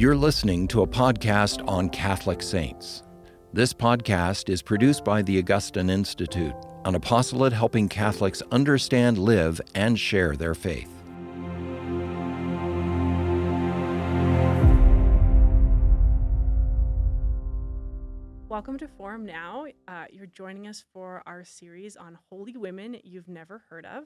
You're listening to a podcast on Catholic saints. This podcast is produced by the Augustine Institute, an apostolate helping Catholics understand, live, and share their faith. Welcome to Formed Now. Uh, you're joining us for our series on holy women you've never heard of.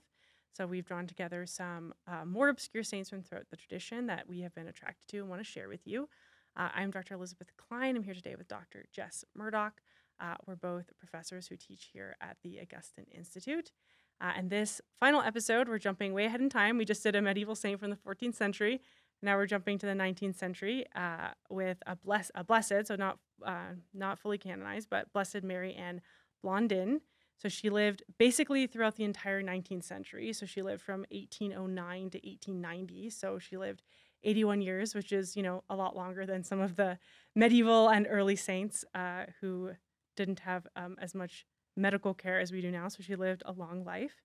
So we've drawn together some uh, more obscure saints from throughout the tradition that we have been attracted to and want to share with you. Uh, I'm Dr. Elizabeth Klein. I'm here today with Dr. Jess Murdoch. Uh, we're both professors who teach here at the Augustine Institute. Uh, and this final episode, we're jumping way ahead in time. We just did a medieval saint from the 14th century. Now we're jumping to the 19th century uh, with a, bless, a blessed, so not uh, not fully canonized, but Blessed Mary Ann Blondin. So she lived basically throughout the entire 19th century. So she lived from 1809 to 1890. So she lived 81 years, which is, you know, a lot longer than some of the medieval and early saints uh, who didn't have um, as much medical care as we do now. So she lived a long life.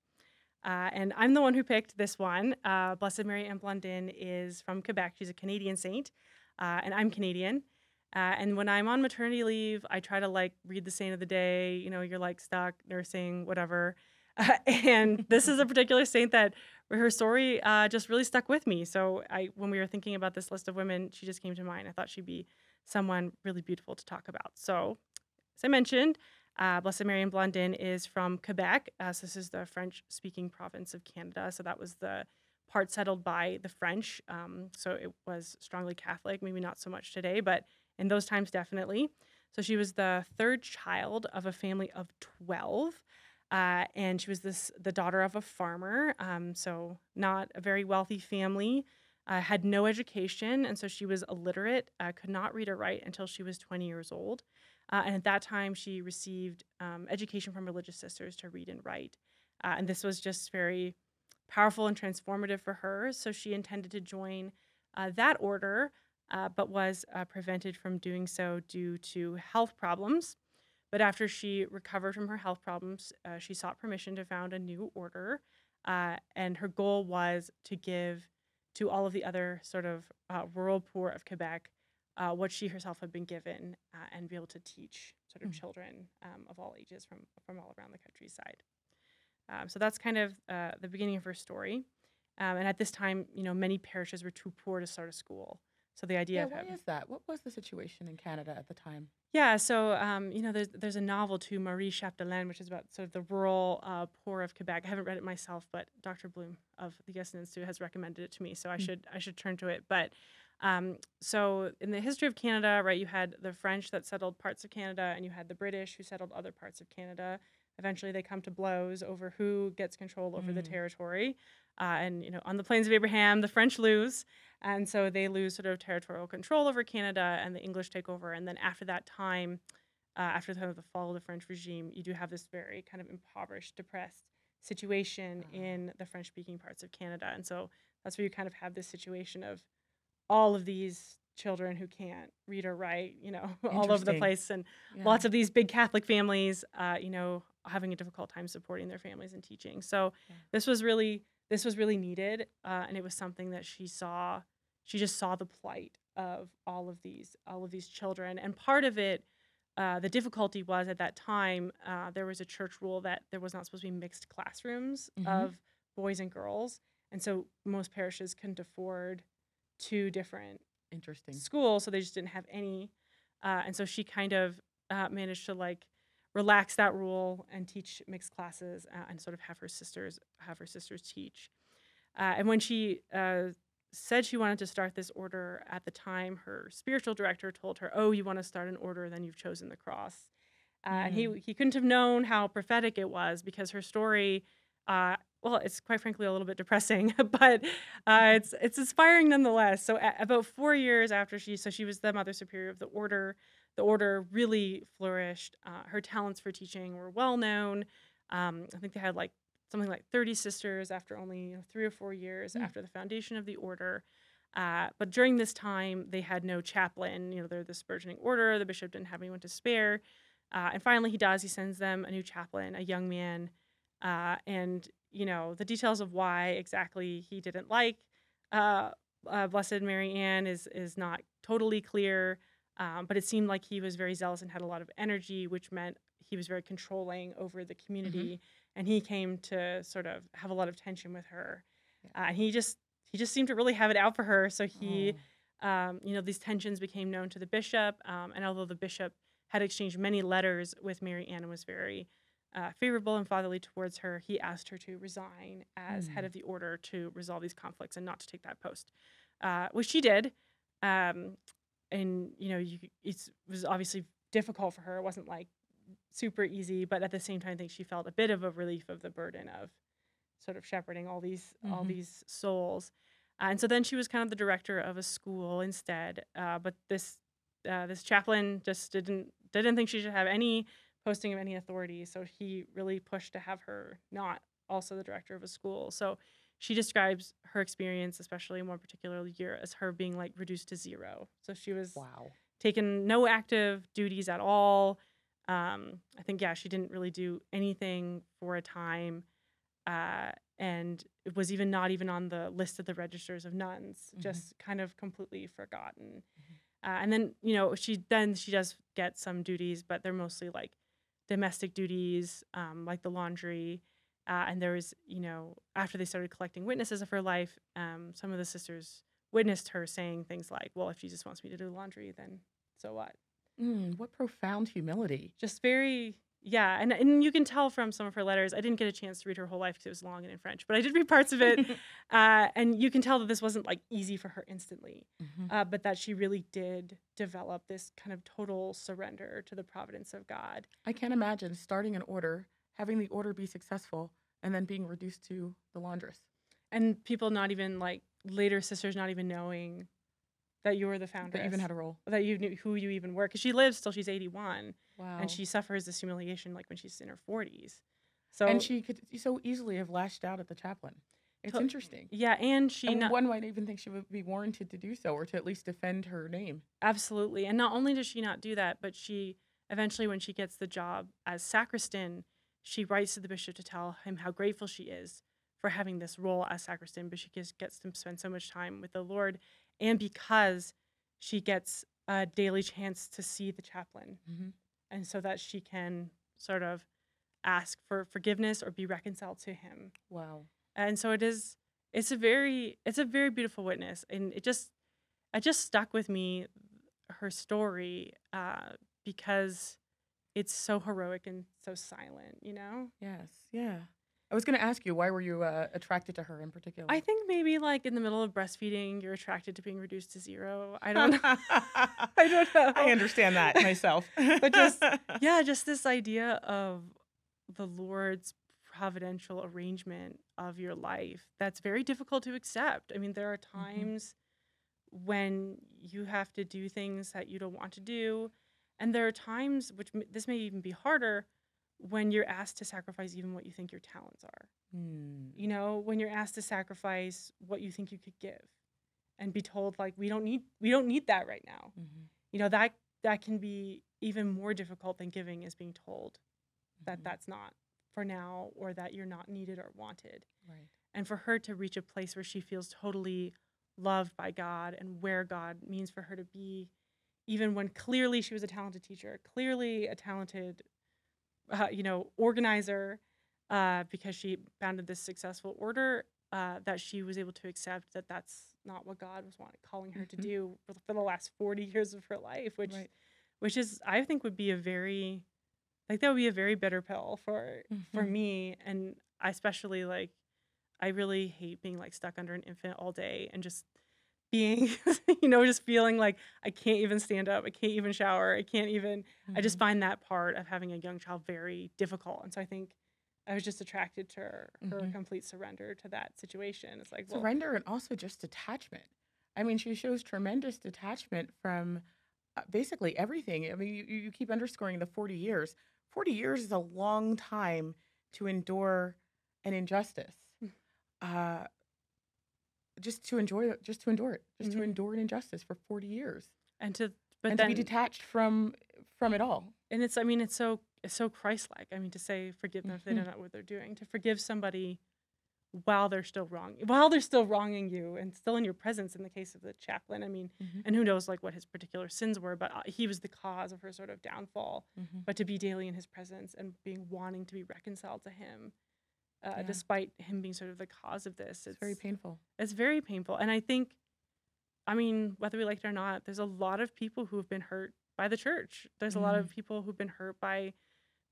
Uh, and I'm the one who picked this one. Uh, Blessed Mary Ann Blondin is from Quebec. She's a Canadian saint, uh, and I'm Canadian. Uh, and when I'm on maternity leave, I try to like read the saint of the day. You know, you're like stuck nursing, whatever. Uh, and this is a particular saint that her story uh, just really stuck with me. So I, when we were thinking about this list of women, she just came to mind. I thought she'd be someone really beautiful to talk about. So, as I mentioned, uh, Blessed Mary Ann Blondin is from Quebec. Uh, so this is the French-speaking province of Canada. So that was the part settled by the French. Um, so it was strongly Catholic. Maybe not so much today, but in those times, definitely. So she was the third child of a family of 12. Uh, and she was this the daughter of a farmer, um, so not a very wealthy family. Uh, had no education, and so she was illiterate. Uh, could not read or write until she was 20 years old. Uh, and at that time, she received um, education from religious sisters to read and write. Uh, and this was just very powerful and transformative for her. So she intended to join uh, that order, uh, but was uh, prevented from doing so due to health problems. But after she recovered from her health problems, uh, she sought permission to found a new order. Uh, and her goal was to give to all of the other sort of uh, rural poor of Quebec uh, what she herself had been given and be able to teach sort of mm-hmm. children um, of all ages from, from all around the countryside. Um, so that's kind of the beginning of her story. Um, and at this time, you know, many parishes were too poor to start a school. So the idea yeah, of why is that? What was the situation in Canada at the time? Yeah, so um, you know, there's there's a novel too, Maria Chapdelaine, which is about sort of the rural uh, poor of Quebec. I haven't read it myself, but Dr. Bloom of the Augustine Institute has recommended it to me, so I mm-hmm. should I should turn to it. But um, so in the history of Canada, right, you had the French that settled parts of Canada, and you had the British who settled other parts of Canada. Eventually, they come to blows over who gets control over mm. the territory. Uh, and you know, on the plains of Abraham, the French lose, and so they lose sort of territorial control over Canada, and the English take over. And then after that time, uh, after the, the fall of the French regime, you do have this very kind of impoverished, depressed situation uh-huh. in the French-speaking parts of Canada. And so that's where you kind of have this situation of all of these children who can't read or write, you know, all over the place, and yeah. lots of these big Catholic families, uh, you know, having a difficult time supporting their families and teaching. So yeah. this was really this was really needed, uh, and it was something that she saw. She just saw the plight of all of these all of these children, and part of it. Uh, the difficulty was at that time uh, there was a church rule that there was not supposed to be mixed classrooms mm-hmm. of boys and girls, and so most parishes couldn't afford two different interesting schools, so they just didn't have any. Uh, and so she kind of uh, managed to like relax that rule and teach mixed classes uh, and sort of have her sisters have her sisters teach. Uh, and when she uh, said she wanted to start this order at the time, her spiritual director told her, "Oh, you want to start an order? Then you've chosen the cross." Uh, mm. And he mm. he couldn't have known how prophetic it was because her story. Uh, well, it's quite frankly a little bit depressing, but uh, it's it's inspiring nonetheless. So, about four years after she, so she was the mother superior of the order the order really flourished. Uh, her talents for teaching were well known. Um, I think they had like something like 30 sisters after only you know, three or four years mm. after the foundation of the order. Uh, but during this time, they had no chaplain. You know, they're this burgeoning order. The bishop didn't have anyone to spare. Uh, and finally, he does. He sends them a new chaplain, a young man. Uh, and, you know, the details of why exactly he didn't like uh, uh, Blessed Mary Ann is is not totally clear, um, but it seemed like he was very zealous and had a lot of energy, which meant he was very controlling over the community, and he came to sort of have a lot of tension with her, Yeah. uh, and he just he just seemed to really have it out for her. So he, Oh. um, you know, these tensions became known to the bishop, um, and although the bishop had exchanged many letters with Mary Ann and was very uh, favorable and fatherly towards her, he asked her to resign as head Mm. of the order to resolve these conflicts and not to take that post, uh, which she did. Um, and you know, you, it was obviously difficult for her. It wasn't like super easy, but at the same time, I think she felt a bit of a relief of the burden of sort of shepherding all these all Mhm. these souls. Uh, and so then she was kind of the director of a school instead. Uh, but this uh, this chaplain just didn't didn't think she should have any posting of any authority. So he really pushed to have her not also the director of a school. So she describes her experience, especially in one particular year, as her being like reduced to zero. So she was Wow. taken no active duties at all. Um, I think yeah, she didn't really do anything for a time, uh, and it was even not even on the list of the registers of nuns. Mhm. Just kind of completely forgotten. Uh, and then you know she then she does get some duties, but they're mostly like domestic duties, um, like the laundry. Uh, and there was you know after they started collecting witnesses of her life, um, some of the sisters witnessed her saying things like, "Well, if Jesus wants me to do laundry, then so what?" Mm, what profound humility. Just very, yeah. And and you can tell from some of her letters. I didn't get a chance to read her whole life because it was long and in French, but I did read parts of it, uh, and you can tell that this wasn't like easy for her instantly, Mhm. uh, but that she really did develop this kind of total surrender to the providence of God. I can't imagine starting an order, having the order be successful, and then being reduced to the laundress. and people not even like later sisters not even knowing that you were the founder That even had a role. that you knew who you even were because she lives till she's 81 Wow. and she suffers this humiliation like when she's in her 40s so and she could so easily have lashed out at the chaplain. It's To- interesting. yeah and she and not, one might even think she would be warranted to do so, or to at least defend her name. absolutely and not only does she not do that but she eventually when she gets the job as sacristan she writes to the bishop to tell him how grateful she is for having this role as sacristan but she gets, gets to spend so much time with the lord and because she gets a daily chance to see the chaplain Mhm. and so that she can sort of ask for forgiveness or be reconciled to him Wow. and so it is it's a very it's a very beautiful witness and it just it just stuck with me her story uh because it's so heroic and so silent you know Yes. Yeah. I was going to ask you why were you uh, attracted to her in particular? i think maybe like in the middle of breastfeeding you're attracted to being reduced to zero i don't know i don't know I understand that myself. But just- yeah just this idea of the lord's providential arrangement of your life that's very difficult to accept i mean there are times when you have to do things that you don't want to do and there are times which m- this may even be harder when you're asked to sacrifice even what you think your talents are Hmm. you know when you're asked to sacrifice what you think you could give and be told like we don't need we don't need that right now Mhm. you know that that can be even more difficult than giving is being told that Mhm. that's not for now or that you're not needed or wanted Right. and for her to reach a place where she feels totally loved by God and where God means for her to be even when clearly she was a talented teacher clearly a talented uh, you know organizer uh, because she founded this successful order uh, that she was able to accept that that's not what God was wanting, calling her to Mhm. do for, for the last 40 years of her life which Right. which is I think would be a very like that would be a very bitter pill for for Mhm. me and I especially like I really hate being like stuck under an infant all day and just being you know just feeling like I can't even stand up I can't even shower I can't even I just Mhm. find that part of having a young child very difficult and so I think I was just attracted to her, her Mhm. complete surrender to that situation it's like well surrender and also just detachment. I mean, she shows tremendous detachment from uh, basically everything. I mean, you, you keep underscoring the 40 years. 40 years is a long time to endure an injustice. Mm. Uh, just to enjoy it, just to endure it, just to Mhm. endure an injustice for 40 years. and to but and then to be detached from from it all. and it's i mean it's so it's so christ-like i mean to say forgive them if they Mhm. don't know what they're doing to forgive somebody while they're still wrong while they're still wronging you and still in your presence in the case of the chaplain i mean Mhm. and who knows like what his particular sins were but uh, he was the cause of her sort of downfall Mhm. but to be daily in his presence and being wanting to be reconciled to him uh, Yeah. despite him being sort of the cause of this It's very painful. it's very painful. And i think i mean whether we like it or not there's a lot of people who have been hurt by the church. There's a lot of people who've been hurt by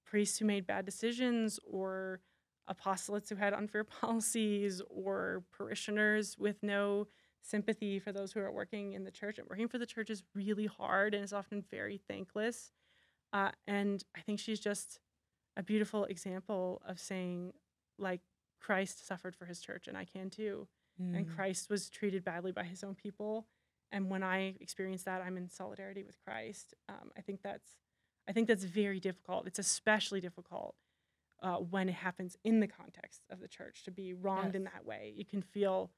priests who made bad decisions or apostolates who had unfair policies or parishioners with no sympathy for those who are working in the church. And working for the church is really hard and is often very thankless. Uh, and i think she's just a beautiful example of saying like christ suffered for his church and i can too and Mm. Christ was treated badly by his own people. And when I experience that, I'm in solidarity with Christ. Um, I think that's, I think that's very difficult. It's especially difficult uh, when it happens in the context of the church to be wronged in that way. You can feel,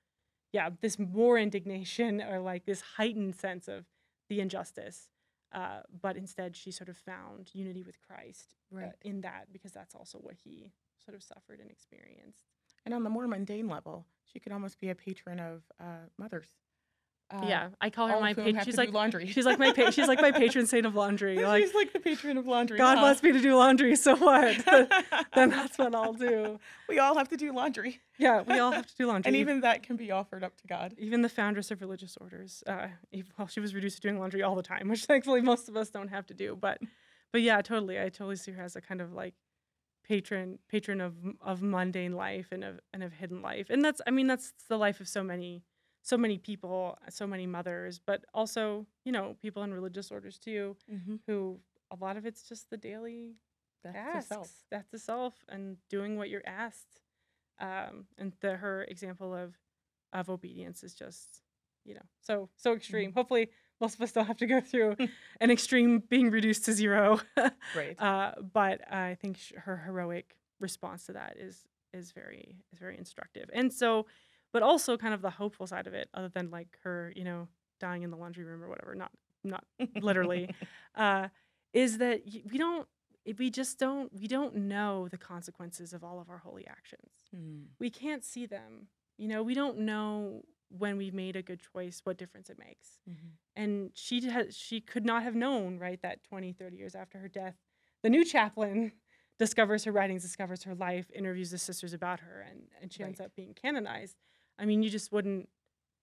yeah, this more indignation or like this heightened sense of the injustice. Uh, but instead, she sort of found unity with Christ uh, Right. in that because that's also what he sort of suffered and experienced. And on the more mundane level, she could almost be a patron of uh, mothers. Uh, yeah, I call her my patron. She's like laundry. She's like my pa- she's like my patron saint of laundry. Like she's like the patron of laundry. God huh? wants me to do laundry, so what? then that's what I'll do. we all have to do laundry, Yeah, we all have to do laundry. and even that can be offered up to God. even the foundress of religious orders, uh, well, she was reduced to doing laundry all the time, which thankfully most of us don't have to do. But, but yeah, totally, I totally see her as a kind of like patron, patron of of mundane life and of and of hidden life, and that's, I mean, that's the life of so many, so many people, so many mothers, but also, you know, people in religious orders too, Mm-hmm. who a lot of it's just the daily That's asks. herself. That's the self and doing what you're asked. Um, and the her example of of obedience is just, you know, so so extreme. Hopefully, most of us don't have to go through an extreme being reduced to zero. Right. uh, but I think sh- her heroic response to that is is very is very instructive. And so, but also kind of the hopeful side of it, other than like her, you know, dying in the laundry room or whatever. Not not literally uh, is that we don't we just don't we don't know the consequences of all of our holy actions Mm. we can't see them you know we don't know when we've made a good choice what difference it makes Mhm. and she has she could not have known right that 20 30 years after her death the new chaplain discovers her writings discovers her life interviews the sisters about her and and she ends up being canonized i mean you just wouldn't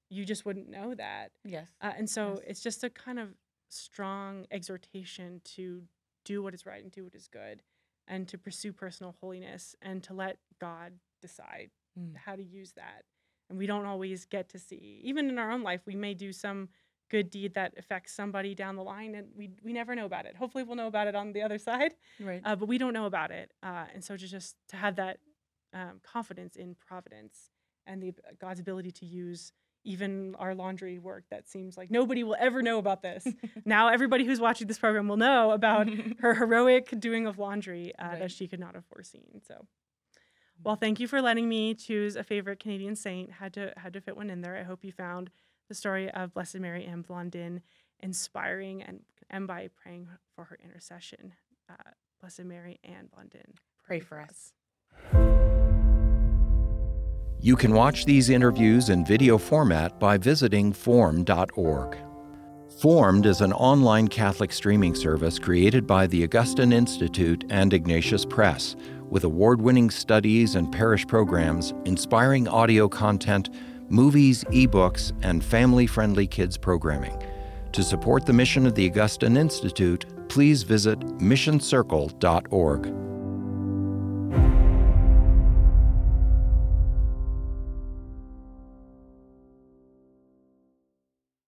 you just wouldn't know that Yes. uh, and so Yes. it's just a kind of strong exhortation to do what is right and do what is good and to pursue personal holiness and to let God decide Mm. how to use that. And we don't always get to see, even in our own life, we may do some good deed that affects somebody down the line and we, we never know about it. Hopefully, we'll know about it on the other side, Right. uh, but we don't know about it. Uh, and so to just to have that um, confidence in providence and the God's ability to use even our laundry work that seems like nobody will ever know about this. now everybody who's watching this program will know about her heroic doing of laundry uh, that she could not have foreseen. So, well, thank you for letting me choose a favorite Canadian saint. Had to had to fit one in there. I hope you found the story of Blessed Mary Anne Blondin inspiring and end by praying for her intercession. Uh, Blessed Mary Anne Blondin, Pray for us. You can watch these interviews in video format by visiting formed.org. Formed is an online Catholic streaming service created by the Augustine Institute and Ignatius Press, with award winning studies and parish programs, inspiring audio content, movies, ebooks, and family friendly kids programming. To support the mission of the Augustine Institute, please visit missioncircle.org.